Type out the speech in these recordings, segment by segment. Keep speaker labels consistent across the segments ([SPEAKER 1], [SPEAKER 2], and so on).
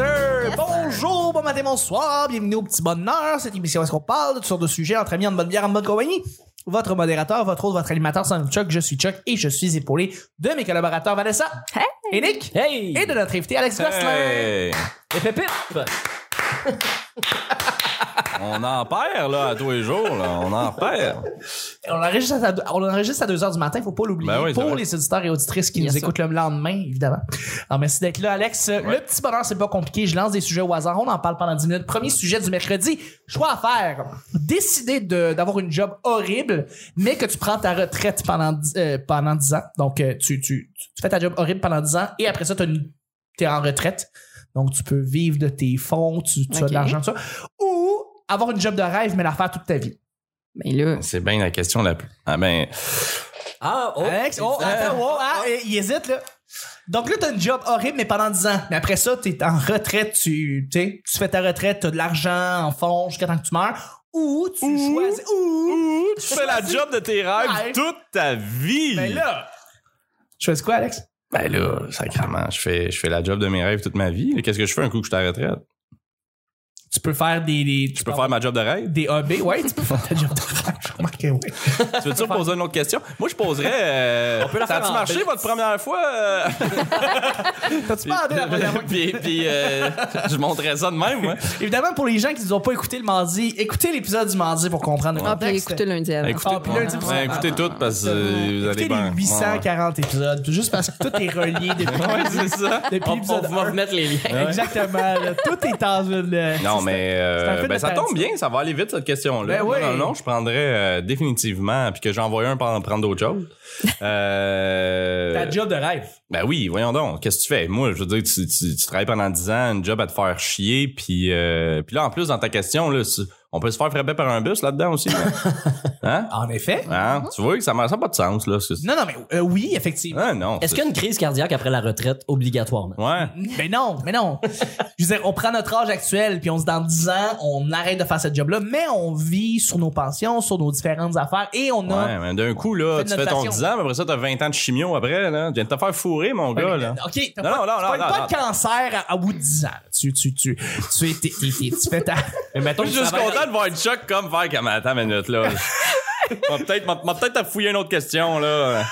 [SPEAKER 1] sir! Bonjour, bon matin, bonsoir, bienvenue au petit bonheur. Cette émission, est-ce qu'on parle de toutes sortes de sujets entre amis, en bonne bière, en bonne compagnie? Votre modérateur, votre autre, votre animateur, c'est Chuck, je suis Chuck et je suis épaulé de mes collaborateurs Vanessa et Nick
[SPEAKER 2] Hey!
[SPEAKER 1] et de notre invité Alex Gosselin.
[SPEAKER 3] Hey!
[SPEAKER 2] Et pépite!
[SPEAKER 3] On en perd, là, à tous les jours, là. On en perd.
[SPEAKER 1] On enregistre à, on enregistre à 2h du matin, faut pas l'oublier.
[SPEAKER 3] Ben oui,
[SPEAKER 1] pour les auditeurs et auditrices qui
[SPEAKER 2] Bien
[SPEAKER 1] nous
[SPEAKER 2] sûr.
[SPEAKER 1] écoutent le lendemain, évidemment. Alors, merci d'être là, Alex. Le petit bonheur, c'est pas compliqué. Je lance des sujets au hasard. On en parle pendant 10 minutes. Premier sujet du mercredi. Choix à faire. Décider de- d'avoir une job horrible, mais que tu prends ta retraite pendant, euh, pendant 10 ans. Donc, euh, tu, tu, tu fais ta job horrible pendant 10 ans et après ça, tu es en retraite. Donc, tu peux vivre de tes fonds, tu, tu as de l'argent, tout ça. Avoir une job de rêve, mais la faire toute ta vie.
[SPEAKER 2] Mais là.
[SPEAKER 3] C'est bien la question la plus. Ah, ben.
[SPEAKER 2] Ah, oh!
[SPEAKER 1] Alex, oh, attends, oh, ah, euh, il hésite, là. Donc là, t'as une job horrible, mais pendant 10 ans. Mais après ça, t'es en retraite, tu, tu fais ta retraite, t'as de l'argent en fond jusqu'à temps que tu meurs. Ou tu choisis. Ou
[SPEAKER 3] Tu fais la job de tes rêves
[SPEAKER 1] Ouais.
[SPEAKER 3] toute ta vie.
[SPEAKER 1] Ben là. Tu choisis quoi, Alex?
[SPEAKER 3] Ben là, sacrément, je fais, je fais la job de mes rêves toute ma vie. Qu'est-ce que je fais un coup que je suis à la retraite?
[SPEAKER 1] Tu peux faire des. des
[SPEAKER 3] Je peux faire ma job de rêve?
[SPEAKER 1] Des AB, ouais, tu peux faire ta job de rêve. J'ai remarqué, ouais.
[SPEAKER 3] Tu veux-tu poser une autre question? Moi, je poserais. Euh,
[SPEAKER 2] peut la
[SPEAKER 3] ça
[SPEAKER 2] faire
[SPEAKER 3] a-tu
[SPEAKER 2] en
[SPEAKER 3] marché votre première fois? euh?
[SPEAKER 1] T'as-tu demandé la première fois?
[SPEAKER 3] puis, puis euh, je montrais ça de même, moi.
[SPEAKER 1] Évidemment, pour les gens qui ne ont pas écouté le mardi, écoutez l'épisode du mardi pour comprendre le
[SPEAKER 2] Ah, puis écoutez lundi avant.
[SPEAKER 3] Écoutez,
[SPEAKER 1] Ah, puis lundi,
[SPEAKER 3] ouais,
[SPEAKER 1] vous-
[SPEAKER 3] ouais, écoutez tout parce que euh, vous allez
[SPEAKER 1] Écoutez
[SPEAKER 3] bien.
[SPEAKER 1] les 840 épisodes, juste parce que tout est relié depuis,
[SPEAKER 3] Ouais, c'est ça.
[SPEAKER 1] depuis
[SPEAKER 2] On, on
[SPEAKER 1] l'épisode
[SPEAKER 2] va
[SPEAKER 1] 1.
[SPEAKER 2] remettre les liens.
[SPEAKER 1] Exactement. là. Tout est en une. euh,
[SPEAKER 3] Non, mais euh, ben, ça tombe bien, ça va aller vite cette question-là.
[SPEAKER 1] Ben oui.
[SPEAKER 3] Non, non, non, je prendrais euh, définitivement, puis que j'en voyais un prendre, prendre d'autres choses. Euh,
[SPEAKER 1] Ta job de rêve.
[SPEAKER 3] ben oui, voyons donc, qu'est-ce que tu fais? Moi, je veux dire, tu, tu, tu travailles pendant 10 ans, une job à te faire chier, puis euh, puis là, en plus, dans ta question, là, tu- on peut se faire frapper par un bus là-dedans aussi. là. hein?
[SPEAKER 1] En effet.
[SPEAKER 3] Hein? Tu vois que ça n'a pas de sens, là.
[SPEAKER 1] Non, non, mais euh, oui, effectivement.
[SPEAKER 3] Ah, non.
[SPEAKER 4] Est-ce qu'il y a une crise cardiaque après la retraite obligatoirement?
[SPEAKER 3] Ouais.
[SPEAKER 1] Mais non, mais non. Je veux dire, on prend notre âge actuel, puis on se dit dans 10 ans, on arrête de faire cette job-là, mais on vit sur nos pensions, sur nos différentes affaires, et on a.
[SPEAKER 3] Ouais, mais d'un coup, là, tu fais ton
[SPEAKER 1] notation.
[SPEAKER 3] 10 ans, mais après ça, t'as 20 ans de chimio après, là. Tu viens de te faire fourrer, mon
[SPEAKER 1] Ouais,
[SPEAKER 3] gars,
[SPEAKER 1] mais,
[SPEAKER 3] là.
[SPEAKER 1] OK, t'as
[SPEAKER 3] Non,
[SPEAKER 1] pas,
[SPEAKER 3] non, non, non,
[SPEAKER 1] pas de cancer à, à bout de 10 ans. Tu, tu, tu, tu, tu fais ta.
[SPEAKER 4] Mais mettons
[SPEAKER 3] Je suis juste content de voir Chuck comme faire comme attends une minute là. m'a peut-être peut-être à fouiller une autre question là.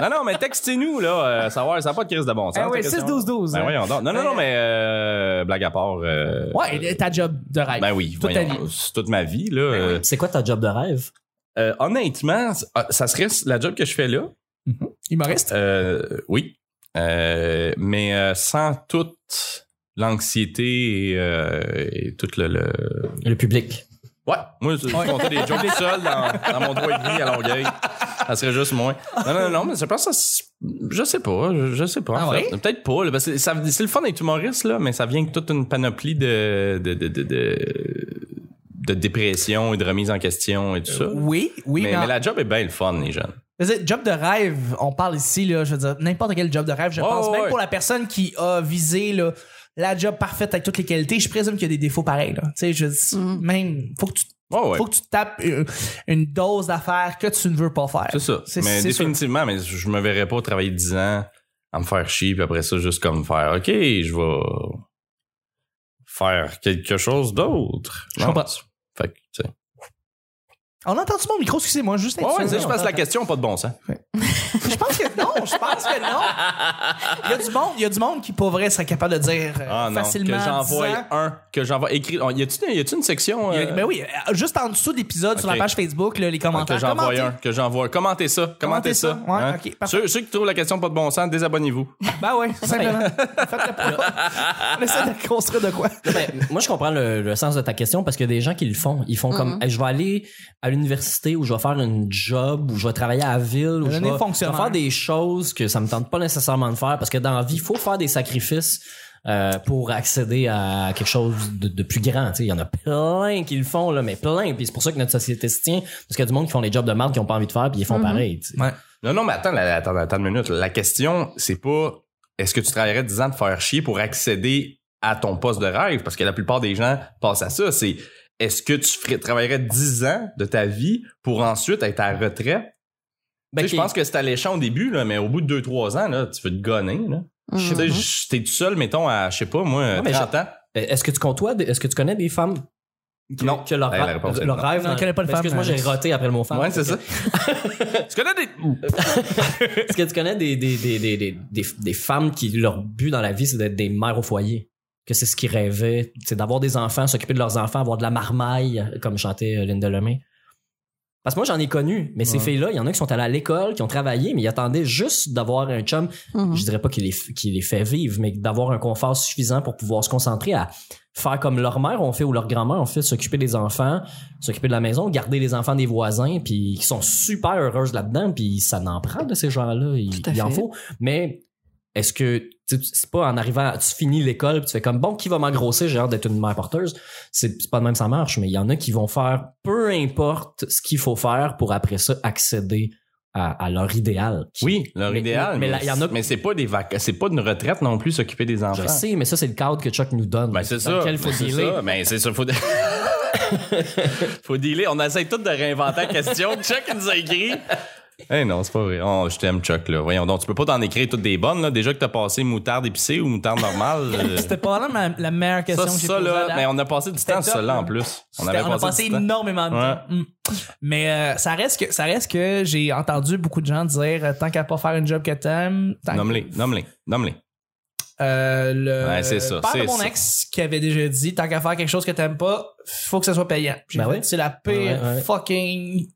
[SPEAKER 3] Non non mais textez-nous là euh, savoir ça n'a pas de crise de bon sens.
[SPEAKER 1] Ah oui,
[SPEAKER 3] ta question.
[SPEAKER 1] 6-12-12.
[SPEAKER 3] Ben voyons donc. Non non non mais euh, blague à part euh,
[SPEAKER 1] Ouais, ta job de rêve.
[SPEAKER 3] Ben oui,
[SPEAKER 1] Toute ta
[SPEAKER 3] voyons,
[SPEAKER 1] vie.
[SPEAKER 3] toute ma vie là. euh,
[SPEAKER 4] C'est quoi ta job de rêve?
[SPEAKER 3] euh, honnêtement, ah, ça serait la job que je fais là.
[SPEAKER 1] Humoriste?
[SPEAKER 3] Euh, oui. Euh, mais euh, sans toute l'anxiété et, euh, et tout le, le-
[SPEAKER 4] Le public.
[SPEAKER 3] Ouais, moi, je comptais des jokes tout seul dans, dans mon doigt et demi à Longueuil. Ça serait juste moins. Non, non, non, mais je pense que ça, je sais pas, je, je sais pas. en
[SPEAKER 1] Ah
[SPEAKER 3] fait. Peut-être pas, là, parce que ça- c'est le fun d'être humoriste, là, mais ça vient avec toute une panoplie de, de, de, de, de, de dépression et de remise en question et tout ça.
[SPEAKER 1] Oui, oui,
[SPEAKER 3] mais,
[SPEAKER 1] mais,
[SPEAKER 3] mais la job est bien le fun, les jeunes.
[SPEAKER 1] Job de rêve, on parle ici, là, je veux dire, n'importe quel job de rêve, je pense,
[SPEAKER 3] ouais,
[SPEAKER 1] même pour la personne qui a visé là, la job parfaite avec toutes les qualités, je présume qu'il y a des défauts pareils. Là. Tu sais, je dis, même, faut que tu,
[SPEAKER 3] ouais.
[SPEAKER 1] faut que tu tapes une, une dose d'affaires que tu ne veux pas faire.
[SPEAKER 3] C'est ça.
[SPEAKER 1] C'est-
[SPEAKER 3] mais
[SPEAKER 1] c'est sûr.
[SPEAKER 3] définitivement, mais je me verrais pas travailler 10 ans à me faire chier, puis après ça, juste comme faire, OK, je vais faire quelque chose d'autre.
[SPEAKER 1] Je
[SPEAKER 3] Non.
[SPEAKER 1] comprends.
[SPEAKER 3] Fait que, tu sais.
[SPEAKER 1] On entend tout mon micro, excusez-moi, juste
[SPEAKER 3] Ouais, ouais, parce que la question pas de bon sens.
[SPEAKER 1] Je pense que non, je pense que non. Il y a du monde, il y a du monde qui, pour vrai, serait capable de dire euh,
[SPEAKER 3] Ah non,
[SPEAKER 1] facilement.
[SPEAKER 3] que j'envoie
[SPEAKER 1] 10 ans.
[SPEAKER 3] un, que j'envoie écrit. Y a-tu une section
[SPEAKER 1] a-
[SPEAKER 3] euh,
[SPEAKER 1] ben oui, euh, juste en dessous de l'épisode sur la page Facebook, là, les commentaires.
[SPEAKER 3] que j'envoie
[SPEAKER 1] Commentez.
[SPEAKER 3] un, que j'envoie. Commentez ça, commentez ça.
[SPEAKER 1] ça. Ouais,
[SPEAKER 3] hein?
[SPEAKER 1] ok, parfait.
[SPEAKER 3] Ceux, ceux qui trouvent la question pas de bon sens, désabonnez-vous.
[SPEAKER 1] Ben oui, simplement. Faites-le pas. On essaie de construire de quoi.
[SPEAKER 4] Ben, moi, je comprends le, le sens de ta question parce qu'il y a des gens qui le font. Ils font comme, Hey, je vais aller à l'université ou je vais faire une job ou je vais travailler à la ville ou je vais, je vais faire des choses que ça me tente pas nécessairement de faire parce que dans la vie, il faut faire des sacrifices. euh, pour accéder à quelque chose de, de plus grand, tu sais, il y en a plein qui le font là, mais plein. Puis c'est pour ça que notre société se tient, parce qu'il y a du monde qui font des jobs de merde qui ont pas envie de faire, puis ils font pareil. sais.
[SPEAKER 1] Ouais.
[SPEAKER 3] Non, non, mais attends, attends, attends une minute. La question, c'est pas est-ce que tu travaillerais 10 ans de faire chier pour accéder à ton poste de rêve? Parce que la plupart des gens passent à ça. C'est est-ce que tu ferais, travaillerais 10 ans de ta vie pour ensuite être à la retraite?
[SPEAKER 4] Ben,
[SPEAKER 3] Je pense que c'est alléchant au début, là, mais au bout de 2-3 ans, là, tu veux te gonner. Là. Tu sais, j- t'es tout seul, mettons, à, je sais pas, moi,
[SPEAKER 4] Ouais, mais
[SPEAKER 3] 30 ans.
[SPEAKER 4] Est-ce que tu est-ce que tu connais des femmes que,
[SPEAKER 3] Non.
[SPEAKER 4] que leur,
[SPEAKER 3] Ouais, réponse est
[SPEAKER 4] leur
[SPEAKER 3] non.
[SPEAKER 4] rêve
[SPEAKER 1] Non, pas de
[SPEAKER 4] Ben, Excuse-moi, j'ai
[SPEAKER 1] Alex.
[SPEAKER 4] roté après le mot femme.
[SPEAKER 3] Ouais, c'est ça. tu connais des.
[SPEAKER 4] Est-ce que tu connais des, des, des, des, des, des, des femmes qui, leur but dans la vie, c'est d'être des mères au foyer? Que c'est ce qu'ils rêvaient, c'est d'avoir des enfants, s'occuper de leurs enfants, avoir de la marmaille, comme chantait euh, Linda Lemay. Parce que moi, j'en ai connu, mais ces filles-là, il y en a qui sont allées à l'école, qui ont travaillé, mais ils attendaient juste d'avoir un chum
[SPEAKER 2] Mhm.
[SPEAKER 4] je dirais pas qu'il les, fait vivre, mais d'avoir un confort suffisant pour pouvoir se concentrer à faire comme leur mère ont fait ou leur grand-mère ont fait, s'occuper des enfants, s'occuper de la maison, garder les enfants des voisins, puis qui sont super heureuses là-dedans, puis ça n'en prend de ces gens-là, il, il en faut. Mais est-ce que c'est pas en arrivant, tu finis l'école, tu fais comme bon, qui va m'engrosser, j'ai hâte d'être une mère porteuse. C'est pas de même ça marche, mais il y en a qui vont faire peu importe ce qu'il faut faire pour après ça accéder à, à leur idéal. qui-
[SPEAKER 3] Oui, leur
[SPEAKER 4] Mais-
[SPEAKER 3] idéal.
[SPEAKER 4] mais
[SPEAKER 3] Mais,
[SPEAKER 4] y en a-
[SPEAKER 3] mais c'est pas des vac... c'est pas une retraite non plus s'occuper des enfants.
[SPEAKER 4] Je sais, mais ça, c'est le cadre que Chuck nous donne.
[SPEAKER 3] Ben, c'est ça.
[SPEAKER 4] lequel il faut
[SPEAKER 3] Ben, c'est
[SPEAKER 4] dealer.
[SPEAKER 3] ça. Ben, c'est ça. Faut, faut dealer. On essaie tout de réinventer la question. Chuck nous a écrit. Eh non, c'est pas vrai. Oh, je t'aime, Chuck, là. Voyons donc, tu peux pas t'en écrire toutes des bonnes, là. Déjà que t'as passé moutarde épicée ou moutarde normale. euh,
[SPEAKER 1] C'était pas vraiment la, la meilleure question
[SPEAKER 3] ça,
[SPEAKER 1] que j'ai
[SPEAKER 3] ça,
[SPEAKER 1] posée
[SPEAKER 3] là. Mais on a passé du temps sur ça, là,
[SPEAKER 1] là.
[SPEAKER 3] en plus. On,
[SPEAKER 1] C'était-
[SPEAKER 3] avait
[SPEAKER 1] on a passé
[SPEAKER 3] du temps.
[SPEAKER 1] énormément de
[SPEAKER 3] Ouais.
[SPEAKER 1] temps. Mm. Mais euh, ça reste que ça reste que j'ai entendu beaucoup de gens dire euh, tant qu'à pas faire une job que t'aimes,
[SPEAKER 3] Nomme-les, nomme-les, nomme-les.
[SPEAKER 1] Euh, le
[SPEAKER 3] Ouais, c'est ça,
[SPEAKER 1] père de
[SPEAKER 3] c'est
[SPEAKER 1] mon
[SPEAKER 3] ça.
[SPEAKER 1] ex qui avait déjà dit tant qu'à faire quelque chose que t'aimes pas, faut que ça soit payant. J'ai
[SPEAKER 4] Ben
[SPEAKER 1] fait,
[SPEAKER 4] oui.
[SPEAKER 1] C'est la pire
[SPEAKER 4] Ouais, ouais.
[SPEAKER 1] fucking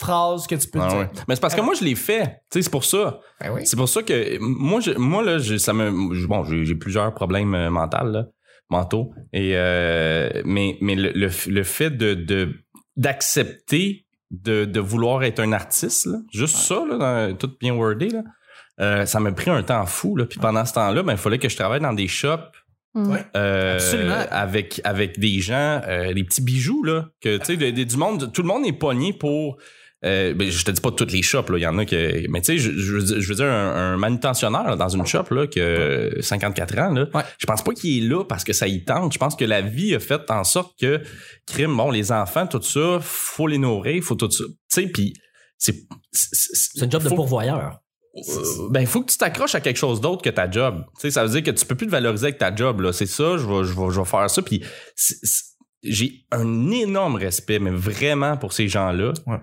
[SPEAKER 1] phrase que tu peux
[SPEAKER 3] Ah
[SPEAKER 1] dire.
[SPEAKER 3] ouais. Mais c'est parce que moi, je l'ai fait. Tu sais, c'est pour ça.
[SPEAKER 1] Ben oui.
[SPEAKER 3] C'est pour ça que moi, je, moi là, je- ça me, je- bon, j'ai j'ai plusieurs problèmes euh, mentaux, là, mentaux. Et euh, mais mais le, le, le fait de de- d'accepter de, de vouloir être un artiste, là, juste ça, là, dans- tout bien wordé, là, euh, ça m'a pris un temps fou. Là. Puis pendant ce temps-là, ben, il fallait que je travaille dans des shops.
[SPEAKER 1] Ouais.
[SPEAKER 3] euh,
[SPEAKER 1] Absolument.
[SPEAKER 3] avec avec des gens euh, des petits bijoux là que tu sais du monde tout le monde est pogné pour euh, ben, je te dis pas toutes les shops là il y en a que mais tu sais je, je veux dire- je veux dire un, un manutentionnaire là, dans une shop là que 54 ans là
[SPEAKER 1] Ouais.
[SPEAKER 3] je pense pas qu'il est là parce que ça y tente je pense que la vie a fait en sorte que crime bon les enfants tout ça faut les nourrir faut tout ça tu sais puis c'est
[SPEAKER 4] C'est une job de pourvoyeur.
[SPEAKER 3] euh, ben, il faut que tu t'accroches à quelque chose d'autre que ta job. Tu sais, ça veut dire que tu peux plus te valoriser avec ta job, là. C'est ça, je vais, je vais, je vais faire ça. Puis, j'ai un énorme respect, mais vraiment pour ces gens-là.
[SPEAKER 1] Ouais.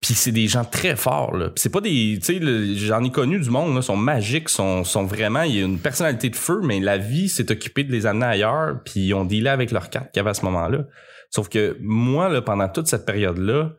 [SPEAKER 3] Puis c'est des gens très forts, là. C'est pas des, tu sais, j'en ai connu du monde, là, sont magiques, sont, sont vraiment, il y une personnalité de feu, mais la vie s'est occupée de les amener ailleurs, puis ils ont dealé avec leur carte qu'il y avait à ce moment-là. Sauf que moi, là, pendant toute cette période-là,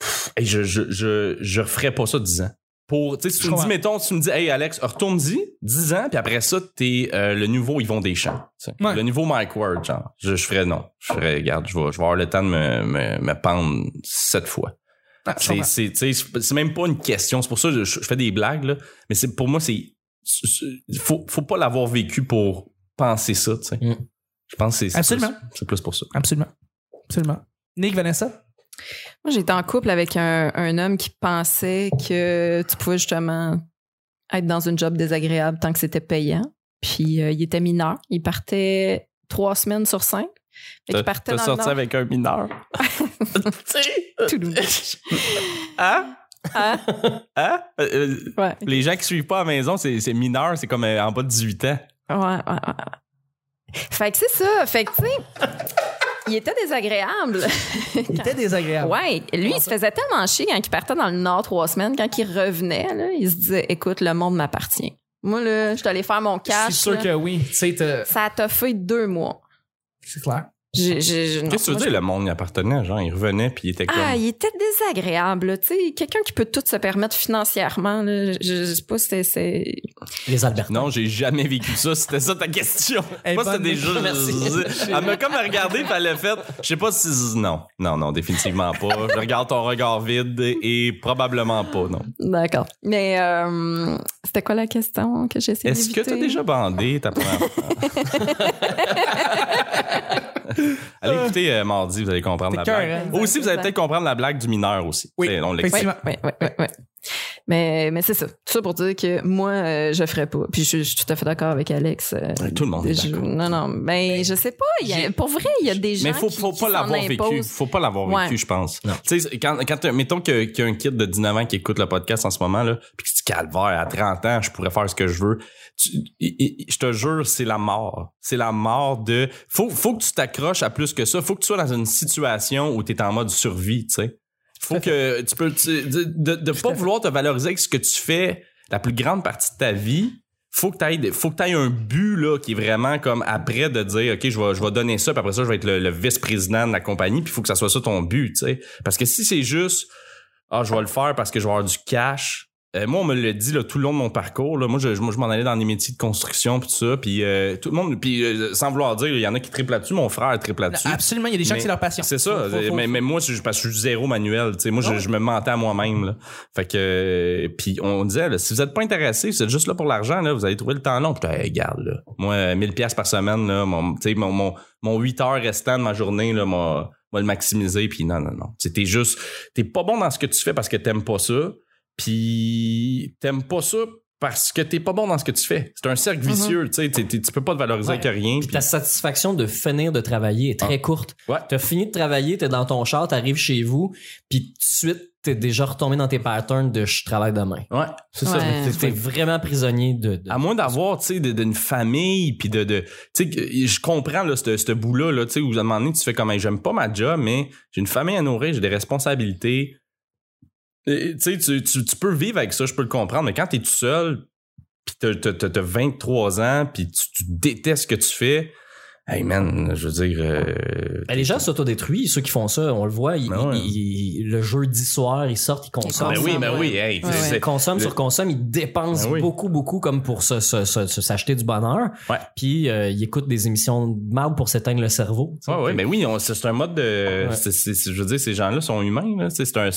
[SPEAKER 3] pff, hey, je, je, je, je referais pas ça 10 ans. Pour, tu sais, si tu me dis, mettons, tu me dis, hey Alex, retourne-y 10 ans, puis après ça, t'es euh, le nouveau Yvon Deschamps.
[SPEAKER 1] Ouais.
[SPEAKER 3] Le nouveau Mike Ward, genre. Je, je ferais non. Je ferais, regarde, je vais, je vais avoir le temps de me, me, me pendre sept fois.
[SPEAKER 1] Ah,
[SPEAKER 3] C'est, c'est, tu sais, c'est même pas une question. C'est pour ça que je, je fais des blagues, là. Mais c'est, pour moi, c'est, faut, faut pas l'avoir vécu pour penser ça, tu sais.
[SPEAKER 4] Mm.
[SPEAKER 3] Je pense que c'est, c'est
[SPEAKER 1] Absolument.
[SPEAKER 3] plus- c'est plus pour ça.
[SPEAKER 1] Absolument. Absolument. Nick Vanessa?
[SPEAKER 2] Moi, j'étais en couple avec un, un homme qui pensait que tu pouvais justement être dans une job désagréable tant que c'était payant. Puis euh, il était mineur. Il partait trois semaines sur cinq. Fait partait dans
[SPEAKER 3] sorti avec un mineur?
[SPEAKER 2] Toulouse.
[SPEAKER 3] hein?
[SPEAKER 2] Hein?
[SPEAKER 3] Hein? Euh, euh,
[SPEAKER 2] Ouais.
[SPEAKER 3] les gens qui suivent pas à la maison, c'est, mineur, c'est comme en bas de 18 ans.
[SPEAKER 2] Ouais, ouais, ouais. Fait que c'est ça. Fait que, tu sais, il était désagréable.
[SPEAKER 1] Il était désagréable.
[SPEAKER 2] Ouais, lui, il se faisait tellement chier quand il partait dans le Nord trois semaines. Quand il revenait, là, il se disait Écoute, le monde m'appartient. Moi, là, je suis allé faire mon
[SPEAKER 1] Je
[SPEAKER 2] cash.
[SPEAKER 1] suis sûr
[SPEAKER 2] là.
[SPEAKER 1] que oui.
[SPEAKER 2] Ça t'a fait deux mois.
[SPEAKER 1] c'est clair.
[SPEAKER 3] Qu'est-ce que tu veux dire, le monde y appartenait? Genre, il revenait puis il était comme.
[SPEAKER 2] Ah, il était désagréable. Tu sais, quelqu'un qui peut tout se permettre financièrement, là, je, je sais pas si c'est-.
[SPEAKER 4] Les Albertins.
[SPEAKER 3] Non, j'ai jamais vécu ça. C'était ça ta question.
[SPEAKER 1] Est
[SPEAKER 3] Moi, c'était
[SPEAKER 1] bonne,
[SPEAKER 3] déjà.
[SPEAKER 1] merci.
[SPEAKER 3] Elle m'a comme regardé puis elle l'a fait. Je sais pas si. Non, non, non, définitivement pas. Je regarde ton regard vide et probablement pas, non.
[SPEAKER 2] D'accord. Mais euh, c'était quoi la question que j'ai essayé
[SPEAKER 3] Est-ce que
[SPEAKER 2] d'éviter?
[SPEAKER 3] t'as déjà bandé ta première fois? Allez écouter euh, mardi, vous allez comprendre la blague.
[SPEAKER 1] hein?
[SPEAKER 3] Aussi, vous allez peut-être comprendre la blague du mineur aussi.
[SPEAKER 1] Oui,
[SPEAKER 3] on l'explique.
[SPEAKER 2] Oui, oui, oui, oui. Mais, mais c'est ça. Tout ça pour dire que moi, euh, je ferais pas. Puis je, je suis tout à fait d'accord avec Alex. euh,
[SPEAKER 3] Tout le monde est
[SPEAKER 2] je-
[SPEAKER 3] d'accord.
[SPEAKER 2] non, non. Ben, je sais pas. il y a- pour vrai, il y a des gens
[SPEAKER 3] Mais faut,
[SPEAKER 2] qui,
[SPEAKER 3] faut
[SPEAKER 2] qui
[SPEAKER 3] pas l'avoir vécu. Faut pas l'avoir
[SPEAKER 2] Ouais.
[SPEAKER 3] vécu, je pense. Tu sais, quand, quand mettons que- qu'il y a un kid de 19 ans qui écoute le podcast en ce moment, là, pis que tu calvaire, à 30 ans, je pourrais faire ce que je veux. Tu- je te jure, c'est la mort. C'est la mort de, faut, faut que tu t'accroches à plus que ça. Faut que tu sois dans une situation où t'es en mode survie, tu sais. Faut que tu peux, tu- de, de, de pas vouloir te valoriser avec ce que tu fais la plus grande partie de ta vie. Faut que t'ailles, faut que t'ailles un but, là, qui est vraiment comme après de dire, OK, je vais, je vais donner ça, puis après ça, je vais être le, le vice-président de la compagnie, puis faut que ça soit ça ton but, tu sais. Parce que si c'est juste, ah, je vais le faire parce que je vais avoir du cash. Euh, moi, on me l'a dit là, tout le long de mon parcours. Là, moi, je, je- je m'en allais dans des métiers de construction puis tout ça. Puis euh, tout le monde, puis euh, sans vouloir dire, il y en a qui triplent là-dessus. Mon frère triple là-dessus.
[SPEAKER 1] Absolument, il y a des gens qui c'est leur passion.
[SPEAKER 3] C'est ça.
[SPEAKER 1] Faut- faut- faut-
[SPEAKER 3] mais, mais moi, c'est parce que je suis zéro manuel. Moi, je,
[SPEAKER 1] Ouais?
[SPEAKER 3] je me mentais à moi-même. Là. Fait que, euh, puis on disait, là, si vous êtes pas intéressé, êtes juste là pour l'argent, là, vous allez trouver le temps long. Puis hey, regarde, là, moi, euh, 1000 pièces par semaine, là, mon, mon, mon, mon 8 heures restant de ma journée, là, moi, moi le maximiser. Puis non, non, non. T'es juste, t'es pas bon dans ce que tu fais parce que t'aimes pas ça. Puis t'aimes pas ça parce que t'es pas bon dans ce que tu fais. C'est un cercle vicieux. Tu sais, tu peux pas te valoriser
[SPEAKER 4] Ouais.
[SPEAKER 3] avec rien.
[SPEAKER 4] Puis
[SPEAKER 3] puis-
[SPEAKER 4] ta satisfaction de finir de travailler est très courte.
[SPEAKER 3] Ouais.
[SPEAKER 4] T'as fini de travailler, t'es dans ton char, t'arrives chez vous, puis tout de suite, t'es déjà retombé dans tes patterns de je travaille demain.
[SPEAKER 3] Ouais, c'est ça.
[SPEAKER 2] Ouais.
[SPEAKER 4] T'es- T'es vraiment prisonnier de. de-
[SPEAKER 3] À moins d'avoir, tu sais, de- d'une famille, puis de, de tu sais, que- je comprends là, ce, ce bout-là, là, tu sais, où à un moment donné, tu fais comme, j'aime pas ma job, mais j'ai une famille à nourrir, j'ai des responsabilités. Et, Tu sais, tu, tu, tu peux vivre avec ça, je peux le comprendre, mais quand t'es tout seul, puis t'as, t'as, t'as- t'as 23 ans, puis tu, tu détestes ce que tu fais, hey man, je veux dire... euh,
[SPEAKER 4] Ben, les gens s'autodétruisent, ceux qui font ça, on le voit. ils-
[SPEAKER 3] Ben ouais.
[SPEAKER 4] ils- ils- le jeudi soir, ils sortent, ils consomment.
[SPEAKER 3] ben oui, ben oui, hey, tu
[SPEAKER 2] Ouais,
[SPEAKER 4] Ils consomment
[SPEAKER 3] le-
[SPEAKER 4] sur consomme, ils dépensent
[SPEAKER 3] Ben oui.
[SPEAKER 4] beaucoup, beaucoup comme pour se, se- se- se- s'acheter du bonheur.
[SPEAKER 3] Ouais.
[SPEAKER 4] Puis euh, ils écoutent des émissions de marde pour s'éteindre le cerveau. tu.
[SPEAKER 3] Ouais, ouais, mais oui, on- c'est un mode de. Je veux dire, ces gens-là sont humains. Là. C'est un.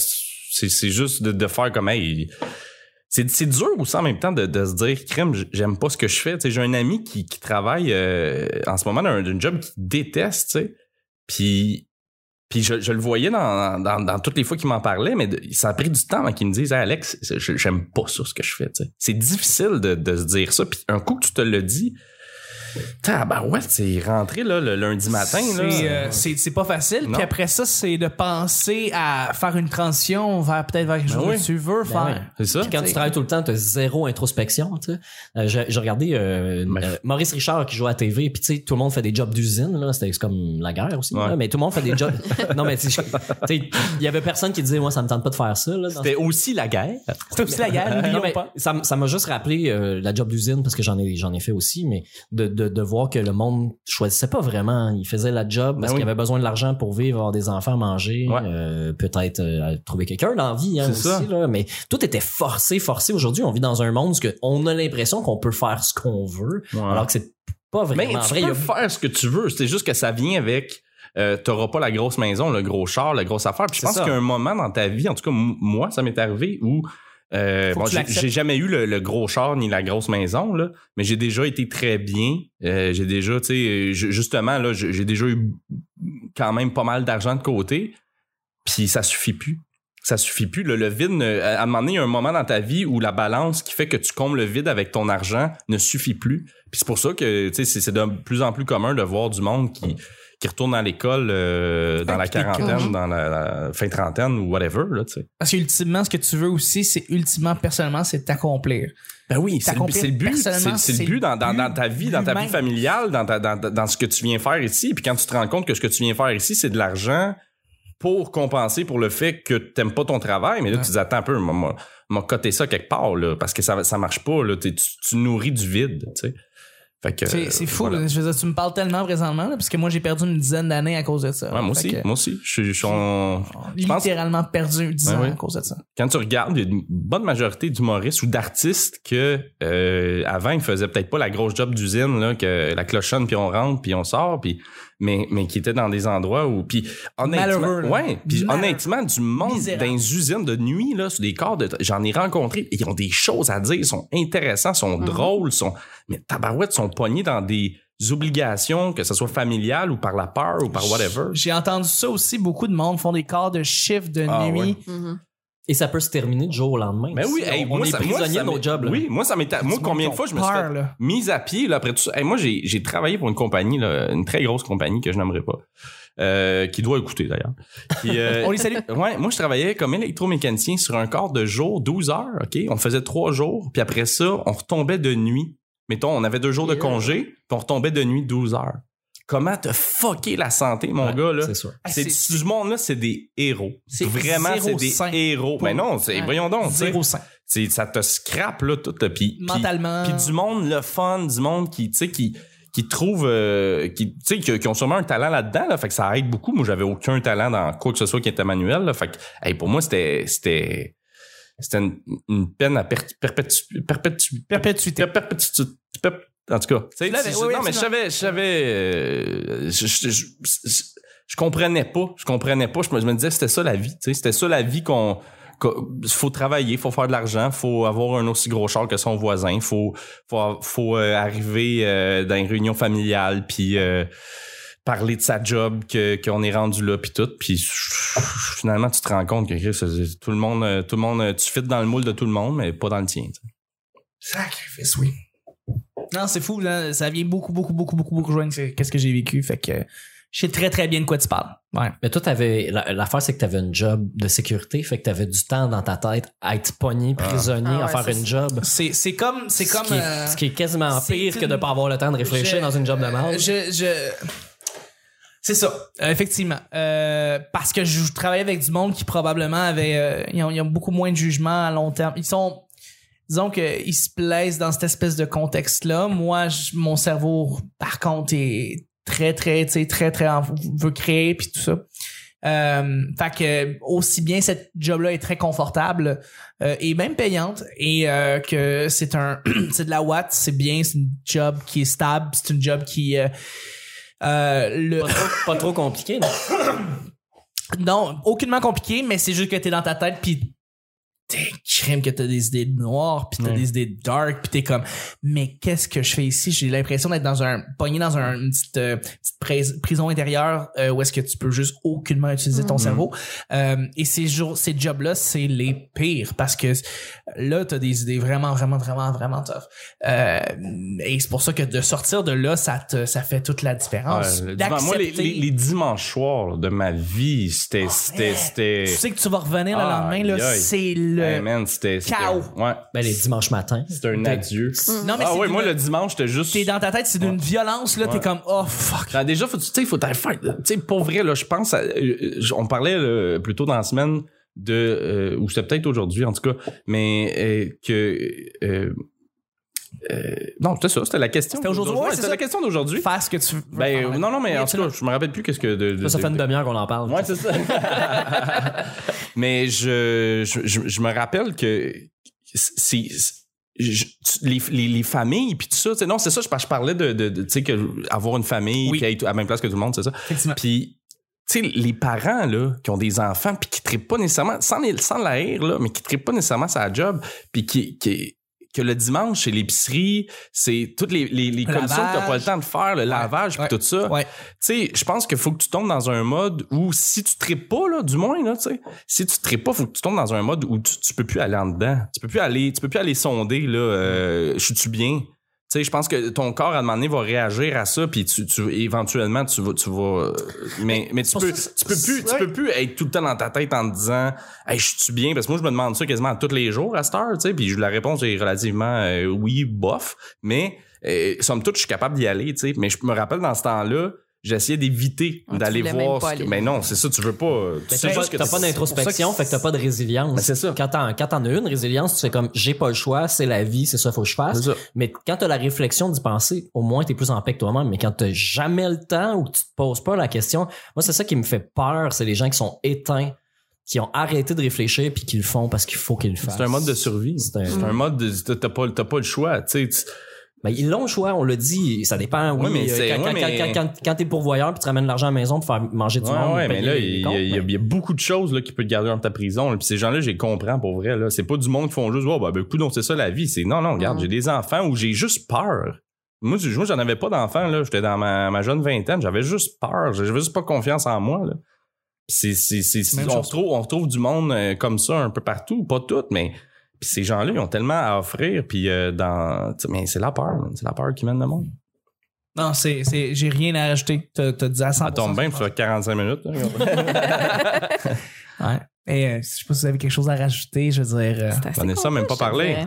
[SPEAKER 3] C'est juste de, de faire comme hey. C'est dur aussi en même temps de, de se dire crème, j'aime pas ce que je fais. J'ai un ami qui, qui travaille euh, en ce moment dans un, job qu'il déteste. Puis. Puis je, je le voyais dans, dans, dans toutes les fois qu'il m'en parlait, mais ça a pris du temps qu'il me dise Alex, j'aime pas ça ce que je fais. C'est difficile de, de se dire ça. Puis un coup que tu te le dis, ouais, c'est rentré là, le lundi matin. là.
[SPEAKER 1] C'est, euh, c'est pas facile.
[SPEAKER 3] Non.
[SPEAKER 1] Puis après ça, c'est de penser à faire une transition vers peut-être vers quelque chose
[SPEAKER 3] oui.
[SPEAKER 1] que tu veux
[SPEAKER 4] Ben
[SPEAKER 1] faire.
[SPEAKER 3] C'est ça?
[SPEAKER 4] Puis quand tu travailles tout le temps, t'as zéro introspection. Tu sais. Euh, j'ai, regardé euh, euh, Maurice Richard qui joue à la TV, puis tu sais, tout le monde fait des jobs d'usine. Là, c'était comme la guerre aussi.
[SPEAKER 3] Ouais.
[SPEAKER 4] là, mais tout le monde fait des jobs. non, mais tu sais, il y avait personne qui disait moi ça me tente pas de faire ça.
[SPEAKER 3] C'était aussi la guerre.
[SPEAKER 1] C'est aussi la guerre,
[SPEAKER 4] Non, mais
[SPEAKER 1] pas.
[SPEAKER 4] ça, m'a juste rappelé euh, la job d'usine parce que j'en ai j'en ai fait aussi mais de, de, de voir que le monde choisissait pas vraiment il faisait la job parce
[SPEAKER 3] Ben oui.
[SPEAKER 4] qu'il avait besoin de l'argent pour vivre avoir des enfants manger
[SPEAKER 3] Ouais.
[SPEAKER 4] euh, peut-être euh, trouver quelqu'un dans la vie hein, aussi
[SPEAKER 3] ça.
[SPEAKER 4] là, mais tout était forcé forcé aujourd'hui on vit dans un monde où on a l'impression qu'on peut faire ce qu'on veut alors que c'est pas
[SPEAKER 3] Mais
[SPEAKER 4] vraiment
[SPEAKER 3] tu
[SPEAKER 4] vrai Il y
[SPEAKER 3] peux
[SPEAKER 4] a-
[SPEAKER 3] faire ce que tu veux. C'est juste que ça vient avec. Euh, T'auras pas la grosse maison, le gros char, la grosse affaire. Puis je pense
[SPEAKER 4] ça.
[SPEAKER 3] qu'il y a un moment dans ta vie, en tout cas moi, ça m'est arrivé où euh, bon, j'ai jamais eu le, le gros char ni la grosse maison là, mais j'ai déjà été très bien. Euh, j'ai déjà, tu sais, euh, ju- justement là, j'ai déjà eu quand même pas mal d'argent de côté. Puis ça suffit plus. Ça suffit plus. Le, le vide, ne- à un moment donné, il y a un moment dans ta vie où la balance qui fait que tu combles le vide avec ton argent ne suffit plus. Puis c'est pour ça que tu sais, c'est c'est de plus en plus commun de voir du monde qui, qui retourne à l'école euh, dans la quarantaine, dans la, la fin trentaine ou whatever. Là, tu sais.
[SPEAKER 1] Parce que ultimement, ce que tu veux aussi, c'est ultimement, personnellement, c'est t'accomplir.
[SPEAKER 3] Ben oui, c'est le, but.
[SPEAKER 1] personnellement,
[SPEAKER 3] C'est le but dans, dans,
[SPEAKER 1] le
[SPEAKER 3] dans ta vie, dans ta vie familiale, dans, ta, dans, dans ce que tu viens faire ici. Puis quand tu te rends compte que ce que tu viens faire ici, c'est de l'argent pour compenser pour le fait que t'aimes pas ton travail. Mais là,
[SPEAKER 1] Ouais.
[SPEAKER 3] tu dis, attends un peu, m'a- coté ça quelque part, là, parce que ça, ça marche pas. Là, T'es- tu, tu nourris du vide, tu sais.
[SPEAKER 1] C'est c'est fou.
[SPEAKER 3] voilà.
[SPEAKER 1] là. Je veux dire, tu me parles tellement présentement, là, parce que moi, j'ai perdu une dizaine d'années à cause de ça.
[SPEAKER 3] Ouais, moi aussi,
[SPEAKER 1] que,
[SPEAKER 3] moi aussi. Je suis, je suis en- je pense-
[SPEAKER 1] littéralement perdu 10
[SPEAKER 3] Ouais,
[SPEAKER 1] ans
[SPEAKER 3] ouais.
[SPEAKER 1] à cause de ça.
[SPEAKER 3] quand tu regardes, il y a une bonne majorité d'humoristes ou d'artistes que euh, avant ils faisaient peut-être pas la grosse job d'usine là, que la clochonne puis on rentre puis on sort puis mais mais qui étaient dans des endroits où puis honnêtement ouais puis honnêtement du monde dans les usines de nuit là sur des corps de j'en ai rencontré ils ont des choses à dire ils sont intéressants sont
[SPEAKER 1] Mhm.
[SPEAKER 3] drôles sont mais tabarouettes sont pognés dans des obligations que ce soit familiales ou par la peur ou par whatever
[SPEAKER 1] J'ai entendu ça aussi. Beaucoup de monde font des quarts de chiffre de
[SPEAKER 3] Ah,
[SPEAKER 1] nuit.
[SPEAKER 2] Mhm.
[SPEAKER 4] Et ça peut se terminer du jour au lendemain.
[SPEAKER 3] Ben oui, hey,
[SPEAKER 4] on,
[SPEAKER 3] moi,
[SPEAKER 4] est
[SPEAKER 3] ça-
[SPEAKER 4] prisonnier de nos jobs. là.
[SPEAKER 3] Oui, moi, ça m'est. Moi, combien de fois je me suis fait
[SPEAKER 1] là.
[SPEAKER 3] mise à pied, là, après tout ça. Hey, moi, j'ai, j'ai travaillé pour une compagnie, là, une très grosse compagnie que je n'aimerais pas, euh, qui doit écouter d'ailleurs. Qui, euh,
[SPEAKER 1] On les salue.
[SPEAKER 3] Ouais, moi je travaillais comme électromécanicien sur un quart de jour, 12 heures, OK? On faisait trois jours, puis après ça, on retombait de nuit. Mettons, on avait deux jours de congé, puis on retombait de nuit 12 heures. Comment te fucker la santé, mon
[SPEAKER 4] Ouais,
[SPEAKER 3] gars, là?
[SPEAKER 4] C'est sûr.
[SPEAKER 1] Ah,
[SPEAKER 3] C'est,
[SPEAKER 1] c'est-
[SPEAKER 3] ce monde-là, c'est des héros.
[SPEAKER 1] C'est
[SPEAKER 3] Vraiment, c'est des héros. Mais non, c'est, voyons donc.
[SPEAKER 1] Zéro.
[SPEAKER 3] C'est- ça te scrape, là, tout. Puis, puis-
[SPEAKER 1] Mentalement.
[SPEAKER 3] puis du monde le fun, du monde qui, tu sais, qui qui trouve euh, qui tu sais qui, qui ont sûrement un talent là-dedans là, fait que ça aide beaucoup. Moi, j'avais aucun talent dans quoi que ce soit qui était manuel là, fait que hey, pour moi c'était c'était c'était une, une peine à per, perpétu, perpétu,
[SPEAKER 1] Perpétuité.
[SPEAKER 3] En tout cas, tu sais,
[SPEAKER 1] oui, oui,
[SPEAKER 3] non mais je savais je savais euh, je, je, je, je- je comprenais pas, je comprenais pas, je me, disais c'était ça la vie, tu sais, c'était ça la vie qu'on il faut travailler, faut faire de l'argent, faut avoir un aussi gros char que son voisin, faut faut faut euh, arriver euh, dans une réunion familiale puis euh, parler de sa job que qu'on est rendu là puis tout puis finalement tu te rends compte que tout le monde tout le monde tu fites dans le moule de tout le monde mais pas dans le tien.
[SPEAKER 1] Sacrifice, oui. Non, c'est fou, là. Ça vient beaucoup, beaucoup, beaucoup, beaucoup, beaucoup rejoindre ce- qu'est-ce que j'ai vécu. Fait que je sais très, très bien de quoi tu parles. Ouais.
[SPEAKER 4] Mais toi, t'avais, la- l'affaire, c'est que t'avais une job de sécurité, fait que t'avais du temps dans ta tête à être pogné, prisonnier,
[SPEAKER 2] Ah ouais,
[SPEAKER 4] à faire une job.
[SPEAKER 1] C'est, c'est comme, c'est
[SPEAKER 4] Ce
[SPEAKER 1] comme,
[SPEAKER 4] qui est-
[SPEAKER 1] euh,
[SPEAKER 4] ce qui est quasiment pire que de pas avoir le temps de réfléchir
[SPEAKER 1] je-
[SPEAKER 4] dans une job de merde.
[SPEAKER 1] Je, je... C'est ça, euh, effectivement. Euh, parce que je travaillais avec du monde qui probablement avait, euh, ils, ont, ils ont beaucoup moins de jugement à long terme. Ils sont, disons qu'ils se plaisent dans cette espèce de contexte-là. Moi, je- mon cerveau, par contre, est très, très, tu sais, très, très, en- veut créer puis tout ça. Euh, fait que aussi bien cette job-là est très confortable euh, et même payante et euh, que c'est un c'est de la watt, c'est bien, c'est une job qui est stable, c'est une job qui euh, euh, le
[SPEAKER 4] Pas trop, pas trop compliqué, non?
[SPEAKER 1] non, aucunement compliqué, mais c'est juste que t'es dans ta tête puis t'es crème que t'as des idées noires puis t'as
[SPEAKER 3] Ouais.
[SPEAKER 1] des idées dark puis t'es comme mais qu'est-ce que je fais ici? J'ai l'impression d'être dans un pogné dans un, une petite, euh, petite prison intérieure euh, où est-ce que tu peux juste aucunement utiliser ton
[SPEAKER 2] Mhm.
[SPEAKER 1] cerveau. Euh, et ces jours ces jobs là c'est les pires parce que là t'as des idées vraiment vraiment vraiment vraiment tough. Euh, et c'est pour ça que de sortir de là ça te ça fait toute la différence.
[SPEAKER 3] Ouais, le dimanche- moi les, les, les dimanches soirs de ma vie c'était c'était c'était
[SPEAKER 1] tu sais que tu vas revenir le
[SPEAKER 3] Aïe,
[SPEAKER 1] lendemain là c'est le
[SPEAKER 3] Hey, man, c'était c'était-
[SPEAKER 1] chaos.
[SPEAKER 3] Ouais,
[SPEAKER 4] Ben, les dimanches matins.
[SPEAKER 3] c'était un adieu.
[SPEAKER 1] Non, mais
[SPEAKER 3] ah
[SPEAKER 1] c'est
[SPEAKER 3] ouais, moi le dimanche j'étais juste
[SPEAKER 1] T'es dans ta tête, c'est d'une
[SPEAKER 3] Ouais.
[SPEAKER 1] violence, là. T'es comme, oh fuck.
[SPEAKER 3] Ah, déjà, faut, tu sais, faut t'en faire. Tu sais, pour vrai, là, je pense, à- euh, euh, on parlait là, plus tôt dans la semaine de, euh, ou c'était peut-être aujourd'hui en tout cas, mais euh, que. euh, euh, non, c'était ça, c'était la question.
[SPEAKER 1] C'était aujourd'hui,
[SPEAKER 3] d'aujourd'hui.
[SPEAKER 1] ouais, c'est
[SPEAKER 3] c'était la question d'aujourd'hui.
[SPEAKER 1] Faire ce que tu veux.
[SPEAKER 3] Ben, euh, non, non, mais en tout cas, je me rappelle plus qu'est-ce que de. de-
[SPEAKER 4] Ça, fait une
[SPEAKER 3] de-
[SPEAKER 4] demi-heure qu'on en parle.
[SPEAKER 3] Ouais, c'est ça. Mais je, je, je, je me rappelle que c'est je- tu- les, les, les familles puis tout ça, tu sais, non, c'est ça, je, je parlais de, de, de, tu sais, que avoir une famille
[SPEAKER 1] Oui.
[SPEAKER 3] puis être à la même place que tout le monde, c'est ça.
[SPEAKER 1] Effectivement.
[SPEAKER 3] Puis, tu sais, les parents, là, qui ont des enfants puis qui trippent pas nécessairement, sans, les, sans la rire, là, mais qui trippent pas nécessairement sa job puis qui, qui, que le dimanche, chez l'épicerie, c'est toutes les, les, les
[SPEAKER 1] Le
[SPEAKER 3] commissions que t'as pas le temps de faire, le lavage puis
[SPEAKER 1] ouais.
[SPEAKER 3] tout ça
[SPEAKER 1] Ouais.
[SPEAKER 3] tu sais, je pense qu'il faut que tu tombes dans un mode où si tu tripes pas, là, du moins, là, tu sais, si tu tripes pas, faut que tu tombes dans un mode où tu, tu peux plus aller en dedans. Tu peux plus aller, tu peux plus aller sonder, là, euh, je suis-tu bien? Tu sais, je pense que ton corps, à un moment donné, va réagir à ça, puis tu, tu, éventuellement, tu vas, tu vas, mais, mais tu peux,
[SPEAKER 1] ça,
[SPEAKER 3] tu peux plus, tu peux plus être tout le temps dans ta tête en te disant, hey, je suis bien? Parce que moi, je me demande ça quasiment tous les jours à cette heure, tu sais, puis la réponse est relativement, euh, oui, bof, mais, euh, somme toute, je suis capable d'y aller, tu sais, mais je me rappelle dans ce temps-là, j'essayais d'éviter
[SPEAKER 2] Ah, tu
[SPEAKER 3] d'aller voir ce que, mais non, c'est ça, tu veux pas, tu
[SPEAKER 4] Mais
[SPEAKER 3] sais
[SPEAKER 4] t'as pas,
[SPEAKER 3] juste que
[SPEAKER 4] t'as pas d'introspection, fait que t'as pas de résilience.
[SPEAKER 3] Ben, c'est ça.
[SPEAKER 4] Quand t'en, quand t'en as une résilience, tu fais comme, j'ai pas le choix, c'est la vie, c'est ça, faut que je fasse. Mais quand t'as la réflexion d'y penser, au moins t'es plus en paix que toi-même. Mais quand t'as jamais le temps ou que tu te poses pas la question, moi c'est ça qui me fait peur, c'est les gens qui sont éteints, qui ont arrêté de réfléchir puis qui le font parce qu'il faut qu'ils le fassent.
[SPEAKER 3] C'est un mode de survie.
[SPEAKER 4] C'est un-
[SPEAKER 3] C'est un mode de, t'as- t'as pas, t'as pas le choix, tu sais.
[SPEAKER 4] Ben, ils l'ont le choix, on l'a dit, ça dépend. Oui,
[SPEAKER 3] Ouais, mais
[SPEAKER 4] euh, quand,
[SPEAKER 3] ouais,
[SPEAKER 4] quand,
[SPEAKER 3] mais-
[SPEAKER 4] quand, quand, quand t'es pourvoyeur puis tu ramènes l'argent à la maison pour faire manger du
[SPEAKER 3] Ouais,
[SPEAKER 4] monde,
[SPEAKER 3] ouais, mais là,
[SPEAKER 4] les
[SPEAKER 3] il y, a- beaucoup de choses là, qui peuvent te garder dans ta prison. Puis ces gens-là, j'ai comprends pour vrai. Là. C'est pas du monde qui font juste, oh, bah, ben, écoute, non, c'est ça la vie. C'est non, non, regarde, j'ai des enfants où j'ai juste peur. Moi, j'en avais pas d'enfants, là. J'étais dans ma, ma jeune vingtaine. J'avais juste peur. J'avais juste pas confiance en moi, là. C'est, c'est, c'est, c'est-
[SPEAKER 1] Même
[SPEAKER 3] on, retrouve, on retrouve du monde euh, comme ça un peu partout, pas toutes, mais puis ces gens-là, ils ont tellement à offrir, puis euh, dans, mais c'est la peur, man. c'est la peur qui mène le monde.
[SPEAKER 1] Non, c'est, c'est, j'ai rien à rajouter. T'as, t'as dit à 100%.
[SPEAKER 3] Ça tombe bien, ça fait 45 minutes.
[SPEAKER 1] Ouais. Et euh, je sais pas si vous avez quelque chose à rajouter, je veux dire. euh,
[SPEAKER 2] C'est assez
[SPEAKER 3] Vanessa a même pas parlé.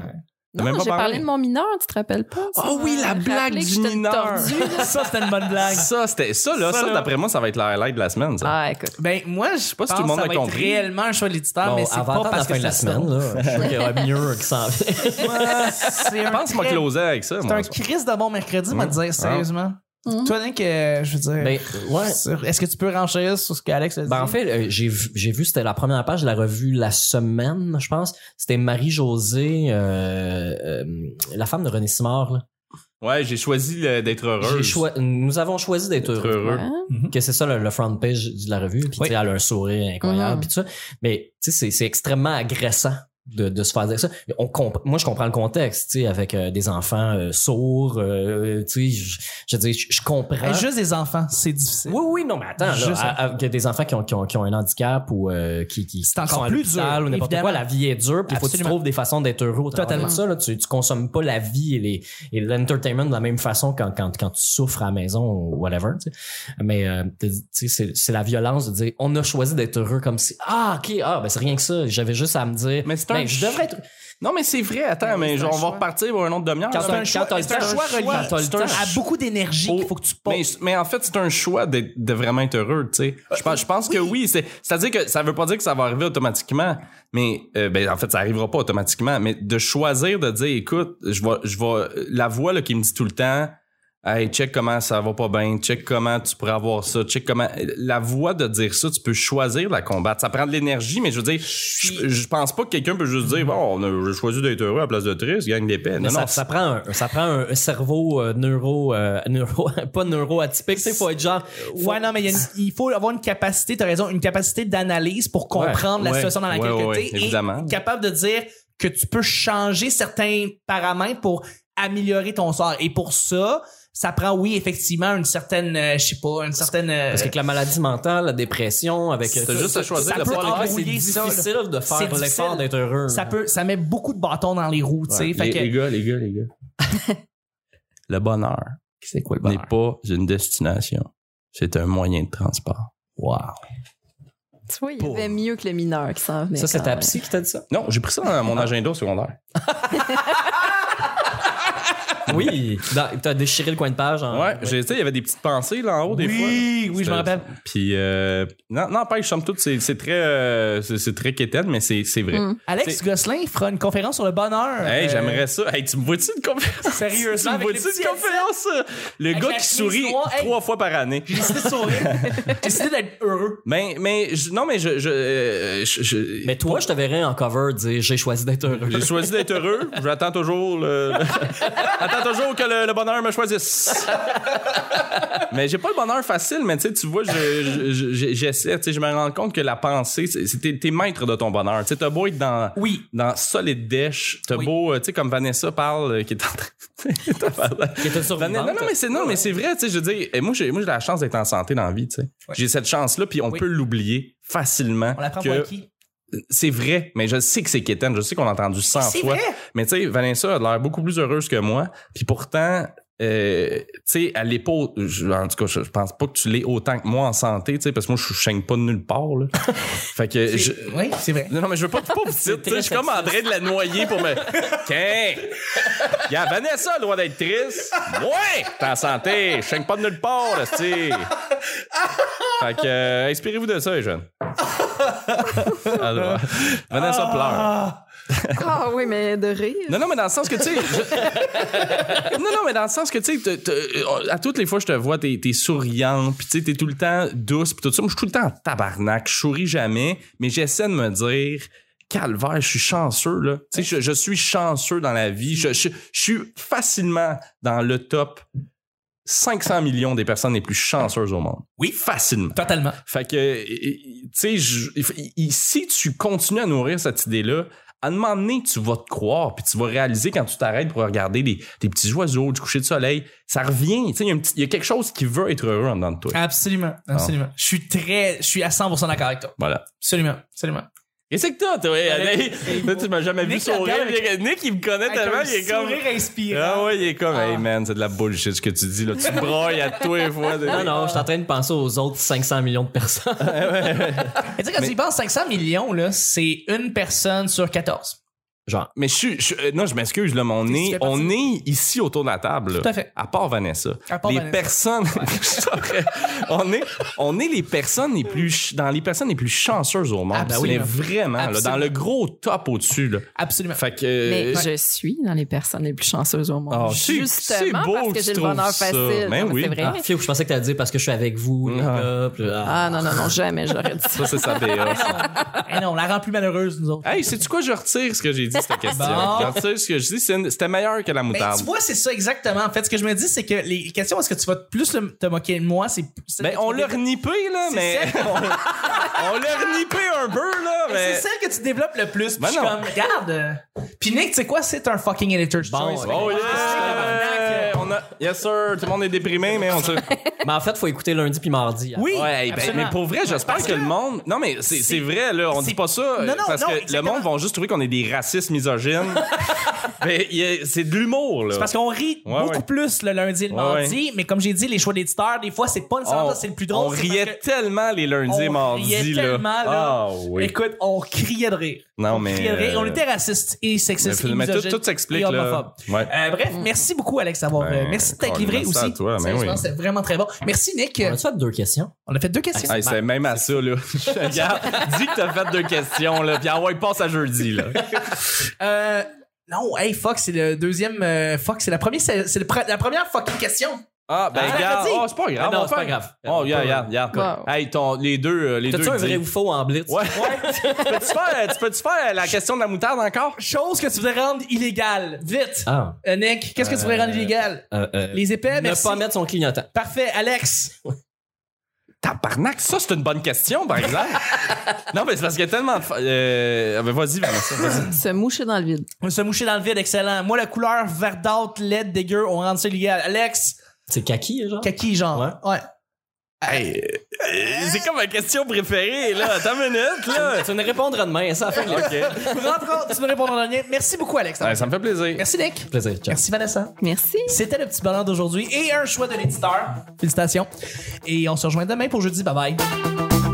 [SPEAKER 2] Non,
[SPEAKER 3] même pas
[SPEAKER 2] j'ai
[SPEAKER 3] parlé?
[SPEAKER 2] de mon mineur, tu te rappelles pas?
[SPEAKER 3] Ah
[SPEAKER 2] Ça
[SPEAKER 3] oui, la blague du mineur.
[SPEAKER 1] ça, c'était une bonne blague.
[SPEAKER 3] ça, c'était, ça, là,
[SPEAKER 1] Ça,
[SPEAKER 3] ça,
[SPEAKER 1] là.
[SPEAKER 3] d'après moi, ça va être le highlight de la semaine, ça.
[SPEAKER 2] Ah, écoute.
[SPEAKER 1] Ben, moi, je sais
[SPEAKER 3] pas si tout le monde a
[SPEAKER 1] va être
[SPEAKER 3] compris.
[SPEAKER 1] réellement un choix de l'éditeur,
[SPEAKER 4] Bon,
[SPEAKER 1] mais c'est pas
[SPEAKER 4] la
[SPEAKER 1] parce
[SPEAKER 4] fin
[SPEAKER 1] que
[SPEAKER 4] de la semaine, là, je suis sûr qu'il y aura mieux qui s'en vient.
[SPEAKER 1] c'est
[SPEAKER 3] Je pense
[SPEAKER 1] très-
[SPEAKER 3] m'a closé avec ça,
[SPEAKER 1] c'est un crise de bon mercredi, m'a
[SPEAKER 3] Mm.
[SPEAKER 1] dire, sérieusement.
[SPEAKER 2] Mm.
[SPEAKER 1] Toi, Nick, euh, je veux dire.
[SPEAKER 4] Ben, ouais.
[SPEAKER 1] Est-ce que tu peux renchérir sur ce qu'Alex a dit?
[SPEAKER 4] Ben, en fait, euh, j'ai vu, j'ai vu, c'était la première page de la revue La Semaine, je pense. C'était Marie-Josée, euh, euh, la femme de René Simard, là.
[SPEAKER 3] Ouais, j'ai choisi d'être heureux.
[SPEAKER 4] Choi- nous avons choisi d'être heureux.
[SPEAKER 3] heureux.
[SPEAKER 2] Ouais.
[SPEAKER 4] Que c'est ça le, le front page de la revue. Puis
[SPEAKER 1] Oui.
[SPEAKER 4] tu sais, elle a un sourire incroyable.
[SPEAKER 2] Mhm.
[SPEAKER 4] Puis tout ça. Mais tu sais, c'est, c'est extrêmement agressant. De, de se faire dire ça. On moi, je comprends le contexte, tu sais, avec euh, des enfants euh, sourds, euh, tu sais, je, veux dire, je, comprends.
[SPEAKER 1] Juste des enfants, c'est difficile.
[SPEAKER 4] Oui, oui, non, mais attends, là, à- à- des enfants qui ont, qui ont, qui ont un handicap ou euh, qui, qui
[SPEAKER 1] C'est encore plus dur,
[SPEAKER 4] ou n'importe quoi, la vie est dure, puis il faut que tu trouves des façons d'être heureux au
[SPEAKER 1] Totalement.
[SPEAKER 4] de ça. Là, tu, tu consommes pas la vie et les et l'entertainment de la même façon quand, quand, quand tu souffres à la maison ou whatever. Tu sais. Mais euh, tu sais, c'est, c'est la violence de dire on a choisi d'être heureux comme si ah ok ah ben c'est rien que ça. J'avais juste à me dire
[SPEAKER 3] Mais
[SPEAKER 4] ben,
[SPEAKER 3] un
[SPEAKER 4] je devrais être
[SPEAKER 3] Non, mais c'est vrai, attends, mais genre, on va repartir pour un autre demi-heure.
[SPEAKER 4] Quand.
[SPEAKER 1] C'est un choix, c'est un choix
[SPEAKER 4] un
[SPEAKER 1] à beaucoup d'énergie qu'il faut que tu
[SPEAKER 3] mais,
[SPEAKER 1] poses.
[SPEAKER 3] mais en fait, c'est un choix de vraiment être heureux, tu sais. Je pense, je pense que oui, c'est, c'est-à-dire que ça veut pas dire que ça va arriver automatiquement, mais euh, ben en fait, ça arrivera pas automatiquement, mais de choisir de dire, écoute, je vais, je vais, la voix là qui me dit tout le temps, hey, check comment ça va pas bien, check comment tu pourrais avoir ça, check comment, la voix de dire ça, tu peux choisir de la combattre. Ça prend de l'énergie, mais je veux dire, je, je pense pas que quelqu'un peut juste dire, bon, on a j'ai choisi d'être heureux à la place de triste, gagne des peines. Non,
[SPEAKER 4] ça,
[SPEAKER 3] non,
[SPEAKER 4] ça prend un, ça prend un cerveau euh, neuro, euh, neuro pas neuro atypique, tu sais, faut être genre faut-
[SPEAKER 1] Ouais, non, mais il, y a une- il faut avoir une capacité, t'as raison, une capacité d'analyse pour comprendre la
[SPEAKER 3] ouais,
[SPEAKER 1] situation dans laquelle
[SPEAKER 3] ouais, évidemment.
[SPEAKER 1] et capable de dire que tu peux changer certains paramètres pour améliorer ton sort. Et pour ça, ça prend, oui, effectivement, une certaine, euh, je sais pas, une certaine... euh,
[SPEAKER 4] Parce que avec la maladie mentale, la dépression, avec
[SPEAKER 3] C'est
[SPEAKER 4] ça,
[SPEAKER 3] juste
[SPEAKER 4] ça,
[SPEAKER 3] à choisir
[SPEAKER 4] ça
[SPEAKER 3] le
[SPEAKER 1] faire.
[SPEAKER 4] c'est
[SPEAKER 1] ça, là.
[SPEAKER 4] difficile de
[SPEAKER 1] C'est
[SPEAKER 4] faire
[SPEAKER 1] difficile.
[SPEAKER 4] l'effort d'être heureux.
[SPEAKER 1] ça peut, ça met beaucoup de bâtons dans les roues, tu sais.
[SPEAKER 3] Ouais,
[SPEAKER 1] Fait
[SPEAKER 3] les,
[SPEAKER 1] que,
[SPEAKER 3] les gars, les gars, les gars. le bonheur
[SPEAKER 1] c'est quoi le
[SPEAKER 3] n'est
[SPEAKER 1] bonheur?
[SPEAKER 3] pas une destination. C'est un moyen de transport.
[SPEAKER 1] Wow.
[SPEAKER 2] Tu vois, il y avait mieux que le mineur qui s'en venait.
[SPEAKER 4] Ça, c'est ta psy qui t'a dit ça?
[SPEAKER 3] Non, j'ai pris ça dans mon agenda au secondaire.
[SPEAKER 4] Oui. T'as déchiré le coin de page. En...
[SPEAKER 3] Ouais, sais, il y avait des petites pensées là en haut des fois.
[SPEAKER 1] Oui, oui, je me rappelle.
[SPEAKER 3] Puis, euh, non, non, pas, somme toute, c'est, c'est très, euh, c'est, très quétaine, mais c'est, c'est vrai.
[SPEAKER 2] Mm.
[SPEAKER 1] Alex Gosselin fera une conférence sur le bonheur.
[SPEAKER 3] Hey,
[SPEAKER 1] Euh,
[SPEAKER 3] j'aimerais ça. Hey, tu me vois-tu une conférence?
[SPEAKER 1] Sérieusement,
[SPEAKER 3] tu me vois-tu une conférence, ça? Le
[SPEAKER 1] Avec
[SPEAKER 3] gars qui sourit
[SPEAKER 1] hey.
[SPEAKER 3] trois fois par année.
[SPEAKER 1] J'ai décidé de sourire. J'ai décidé d'être heureux.
[SPEAKER 3] Mais, mais, je- non, mais je, je, euh, je- je-
[SPEAKER 4] Mais toi, je te verrais en cover dire j'ai choisi d'être heureux.
[SPEAKER 3] J'ai choisi d'être heureux. J'attends toujours le. Attends toujours que le, le bonheur me choisisse. mais j'ai pas le bonheur facile, mais tu sais, tu vois, je- je- je- j'essaie. Tu sais, je me rends compte que la pensée, c'est t'es t'es maître de ton bonheur. Tu sais, t'as beau être dans.
[SPEAKER 1] Oui.
[SPEAKER 3] Dans solid dash, t'as
[SPEAKER 1] Oui.
[SPEAKER 3] beau, euh, tu sais, comme Vanessa parle, euh, qui est en train.
[SPEAKER 4] Qui était sur
[SPEAKER 3] Vanessa- non, non, mais c'est non, mais c'est vrai, tu sais, je veux dire, et moi, j'ai moi, j'ai la chance d'être en santé dans la vie, tu sais. J'ai cette chance-là, puis on
[SPEAKER 1] Oui.
[SPEAKER 3] peut l'oublier facilement.
[SPEAKER 1] On l'apprend
[SPEAKER 3] que-
[SPEAKER 1] pour qui?
[SPEAKER 3] C'est vrai, mais je sais que c'est quétaine. Je sais qu'on l'a entendu 100
[SPEAKER 1] C'est
[SPEAKER 3] fois.
[SPEAKER 1] vrai.
[SPEAKER 3] Mais tu sais, Vanessa a l'air beaucoup plus heureuse que moi. Puis pourtant, euh, tu sais, à l'épaule, en tout cas, je, je pense pas que tu l'es autant que moi en santé, tu sais, parce que moi, je chaîne pas de nulle part, là. fait que je...
[SPEAKER 1] Oui, c'est vrai.
[SPEAKER 3] Non, mais je veux pas, pas vous dire, tu sais, je suis comme en train de la noyer pour me. Tiens! Il y a Vanessa le droit d'être triste. Ouais! T'es en santé. Je chaîne pas de nulle part, là, tu Fait que, euh, inspirez-vous de ça, les jeunes. Alors, Vanessa pleure.
[SPEAKER 1] Ah,
[SPEAKER 2] Ah oui, mais de rire.
[SPEAKER 3] Non, non, mais dans le sens que, tu sais. je- non, non, mais dans le sens que, tu sais, t'as- à toutes les fois, je te vois, t'es es souriante, puis tu sais, t'es tout le temps douce, puis tout ça. Moi, je suis tout le temps en tabarnak, je souris jamais, mais j'essaie de me dire. Calvaire, je suis chanceux, là. Tu sais, je, je suis chanceux dans la vie. Je, je, je suis facilement dans le top 500 millions des personnes les plus chanceuses au monde. Oui, facilement.
[SPEAKER 1] totalement.
[SPEAKER 3] Fait que, euh, tu sais, si tu continues à nourrir cette idée-là, à un moment donné, tu vas te croire, puis tu vas réaliser quand tu t'arrêtes pour regarder des, des petits oiseaux, du coucher de soleil, ça revient. Tu sais, il y, a y quelque chose qui veut être heureux en dedans de toi.
[SPEAKER 1] Absolument, absolument. Je suis très, je suis à 100% d'accord avec toi.
[SPEAKER 3] Voilà.
[SPEAKER 1] Absolument, absolument.
[SPEAKER 3] Qu'est-ce que t'as, toi? Hey, là, tu m'as jamais vu sourire.
[SPEAKER 1] avec-
[SPEAKER 3] Nick, il me connaît
[SPEAKER 1] Avec
[SPEAKER 3] tellement,
[SPEAKER 1] un
[SPEAKER 3] il est comme.
[SPEAKER 1] sourire inspirant.
[SPEAKER 3] Ah ouais, il est comme,
[SPEAKER 1] Ah.
[SPEAKER 3] hey man, c'est de la bullshit ce que tu dis, là. Tu broyes à tous les fois.
[SPEAKER 4] Non, non, je suis en train de penser aux autres 500 millions de personnes.
[SPEAKER 1] Mais tu sais, quand tu y penses, 500 millions, là, c'est une personne sur 14.
[SPEAKER 4] Genre.
[SPEAKER 3] Mais je suis, je- euh, non, je m'excuse, là, mais on est, on est ici autour de la table. là.
[SPEAKER 1] Tout à fait.
[SPEAKER 3] À part Vanessa.
[SPEAKER 1] À part
[SPEAKER 3] les
[SPEAKER 1] Vanessa.
[SPEAKER 3] personnes, on est, on est les personnes les plus, dans les personnes les plus chanceuses au monde.
[SPEAKER 1] Absolument.
[SPEAKER 3] Mais vraiment, là, dans le gros top au-dessus, là.
[SPEAKER 1] Absolument.
[SPEAKER 3] Fait que, euh,
[SPEAKER 2] Mais je suis dans les personnes les plus chanceuses au monde.
[SPEAKER 3] Oh, c'est-
[SPEAKER 2] Justement
[SPEAKER 3] c'est beau
[SPEAKER 2] parce
[SPEAKER 3] que
[SPEAKER 2] j'ai le bonheur
[SPEAKER 3] ça.
[SPEAKER 2] facile.
[SPEAKER 3] Ben
[SPEAKER 2] Non, mais
[SPEAKER 3] oui.
[SPEAKER 2] C'est vrai.
[SPEAKER 4] Ah, Fio, je pensais que t'allais dire parce que je suis avec vous, les
[SPEAKER 3] Ah.
[SPEAKER 4] ah.
[SPEAKER 2] Ah non, non, non, jamais j'aurais dit ça.
[SPEAKER 3] ça, c'est sa BA.
[SPEAKER 1] Eh non, on la rend plus malheureuse, nous autres.
[SPEAKER 3] Hey, sais-tu quoi? Je retire ce que j'ai dit, cette question.
[SPEAKER 1] Bon.
[SPEAKER 3] Je retire ce que je dis. C'était meilleur que la
[SPEAKER 1] Ben,
[SPEAKER 3] moutarde.
[SPEAKER 1] tu vois, c'est ça exactement. En fait, ce que je me dis, c'est que les questions, est-ce que tu vas plus le- te moquer de moi? C'est
[SPEAKER 3] Ben,
[SPEAKER 1] tu
[SPEAKER 3] on l'a renippé, là, mais. on on l'a renippé un peu, là,
[SPEAKER 1] Mais
[SPEAKER 3] mais.
[SPEAKER 1] C'est celle que tu développes le plus. Puis
[SPEAKER 3] Ben
[SPEAKER 1] je suis comme, regarde. Puis Nick, tu sais quoi? C'est un fucking editor's
[SPEAKER 4] Bon,
[SPEAKER 1] choice.
[SPEAKER 3] Oh, yeah!
[SPEAKER 1] Tabarnak.
[SPEAKER 3] On a... Yes, sir. Tout le monde est déprimé, mais on se.
[SPEAKER 4] Mais en fait, faut écouter lundi puis mardi.
[SPEAKER 1] Oui,
[SPEAKER 3] Ouais, hey, ben, mais pour vrai, j'espère que,
[SPEAKER 1] que-
[SPEAKER 3] le monde. Non, mais c'est vrai, là. On dit pas ça.
[SPEAKER 1] Non, non,
[SPEAKER 3] parce
[SPEAKER 1] non,
[SPEAKER 3] que le monde va juste trouver qu'on est des racistes misogynes. mais c'est de l'humour, là.
[SPEAKER 1] C'est parce qu'on rit
[SPEAKER 3] Ouais,
[SPEAKER 1] beaucoup
[SPEAKER 3] ouais.
[SPEAKER 1] plus le lundi et le
[SPEAKER 3] Ouais,
[SPEAKER 1] mardi, mais comme j'ai dit, les choix d'éditeurs, des fois, c'est pas nécessairement
[SPEAKER 3] on,
[SPEAKER 1] ça, c'est le plus drôle.
[SPEAKER 3] on riait tellement les lundis et
[SPEAKER 1] on
[SPEAKER 3] mardis,
[SPEAKER 1] riait
[SPEAKER 3] là.
[SPEAKER 1] tellement, là.
[SPEAKER 3] Ah, oui.
[SPEAKER 1] Écoute, on criait de rire.
[SPEAKER 3] non,
[SPEAKER 1] On
[SPEAKER 3] mais.
[SPEAKER 1] criait de rire.
[SPEAKER 3] euh,
[SPEAKER 1] On était racistes et sexistes et
[SPEAKER 3] mais tout, s'explique, là.
[SPEAKER 1] Euh, bref, merci beaucoup, Alex, d'avoir.
[SPEAKER 3] Ben,
[SPEAKER 1] euh, merci de t'être livré
[SPEAKER 3] merci
[SPEAKER 1] aussi.
[SPEAKER 3] à toi, ben
[SPEAKER 1] c'est vraiment très bon. Merci, Nick.
[SPEAKER 4] On a fait deux questions?
[SPEAKER 1] On a fait deux questions.
[SPEAKER 3] C'est même à ça, là. Dis que t'as fait deux questions, là. Puis envoie, passe à jeudi, là.
[SPEAKER 1] Euh, non, hey, fuck, c'est le deuxième. euh, fuck, c'est la première, c'est c'est le pre- la première fucking question.
[SPEAKER 3] Ah, ben,
[SPEAKER 1] Ah,
[SPEAKER 3] regarde.
[SPEAKER 1] vas-y.
[SPEAKER 3] Oh, c'est pas grave.
[SPEAKER 4] Ah non,
[SPEAKER 3] on
[SPEAKER 4] c'est pas grave.
[SPEAKER 3] Oh, regarde, regarde, regarde.
[SPEAKER 2] Wow.
[SPEAKER 3] Hey, ton, les deux, euh, les deux.
[SPEAKER 4] T'as-tu un vrai
[SPEAKER 3] disent-
[SPEAKER 4] ou faux en blitz?
[SPEAKER 3] Ouais. peux-tu faire, tu peux-tu faire la question de la moutarde encore?
[SPEAKER 1] Chose que tu voudrais rendre illégale. Vite.
[SPEAKER 4] Ah.
[SPEAKER 1] Euh, Nick, qu'est-ce que tu voudrais rendre illégal?
[SPEAKER 4] Euh, euh,
[SPEAKER 1] Les épais,
[SPEAKER 4] ne
[SPEAKER 1] merci.
[SPEAKER 4] pas mettre son clignotant.
[SPEAKER 1] Parfait, Alex.
[SPEAKER 3] Tabarnak, ça, c'est une bonne question, par exemple. non, mais c'est parce qu'il y a tellement de. fa- Euh, ben, vas-y, Vanessa, vas-y.
[SPEAKER 2] Se moucher dans le vide.
[SPEAKER 1] Se moucher dans le vide, excellent. Moi, la couleur verdâtre, laide, dégueu, on rend ça illégal. Alex,
[SPEAKER 4] C'est kaki, genre?
[SPEAKER 1] kaki, genre. Ouais.
[SPEAKER 3] Hey, euh, c'est comme ma question préférée, là. Attends une minute, là.
[SPEAKER 4] Tu me répondras demain, ça fait
[SPEAKER 3] OK.
[SPEAKER 1] Rentre, tu me répondre en dernier. Merci beaucoup, Alex.
[SPEAKER 3] Ouais, ça me fait plaisir.
[SPEAKER 1] Merci, Nick.
[SPEAKER 4] plaisir. Ciao.
[SPEAKER 1] Merci, Vanessa.
[SPEAKER 2] Merci.
[SPEAKER 1] C'était le petit bonheur d'aujourd'hui et un choix de l'éditeur. Félicitations. Et on se rejoint demain pour jeudi. Bye bye.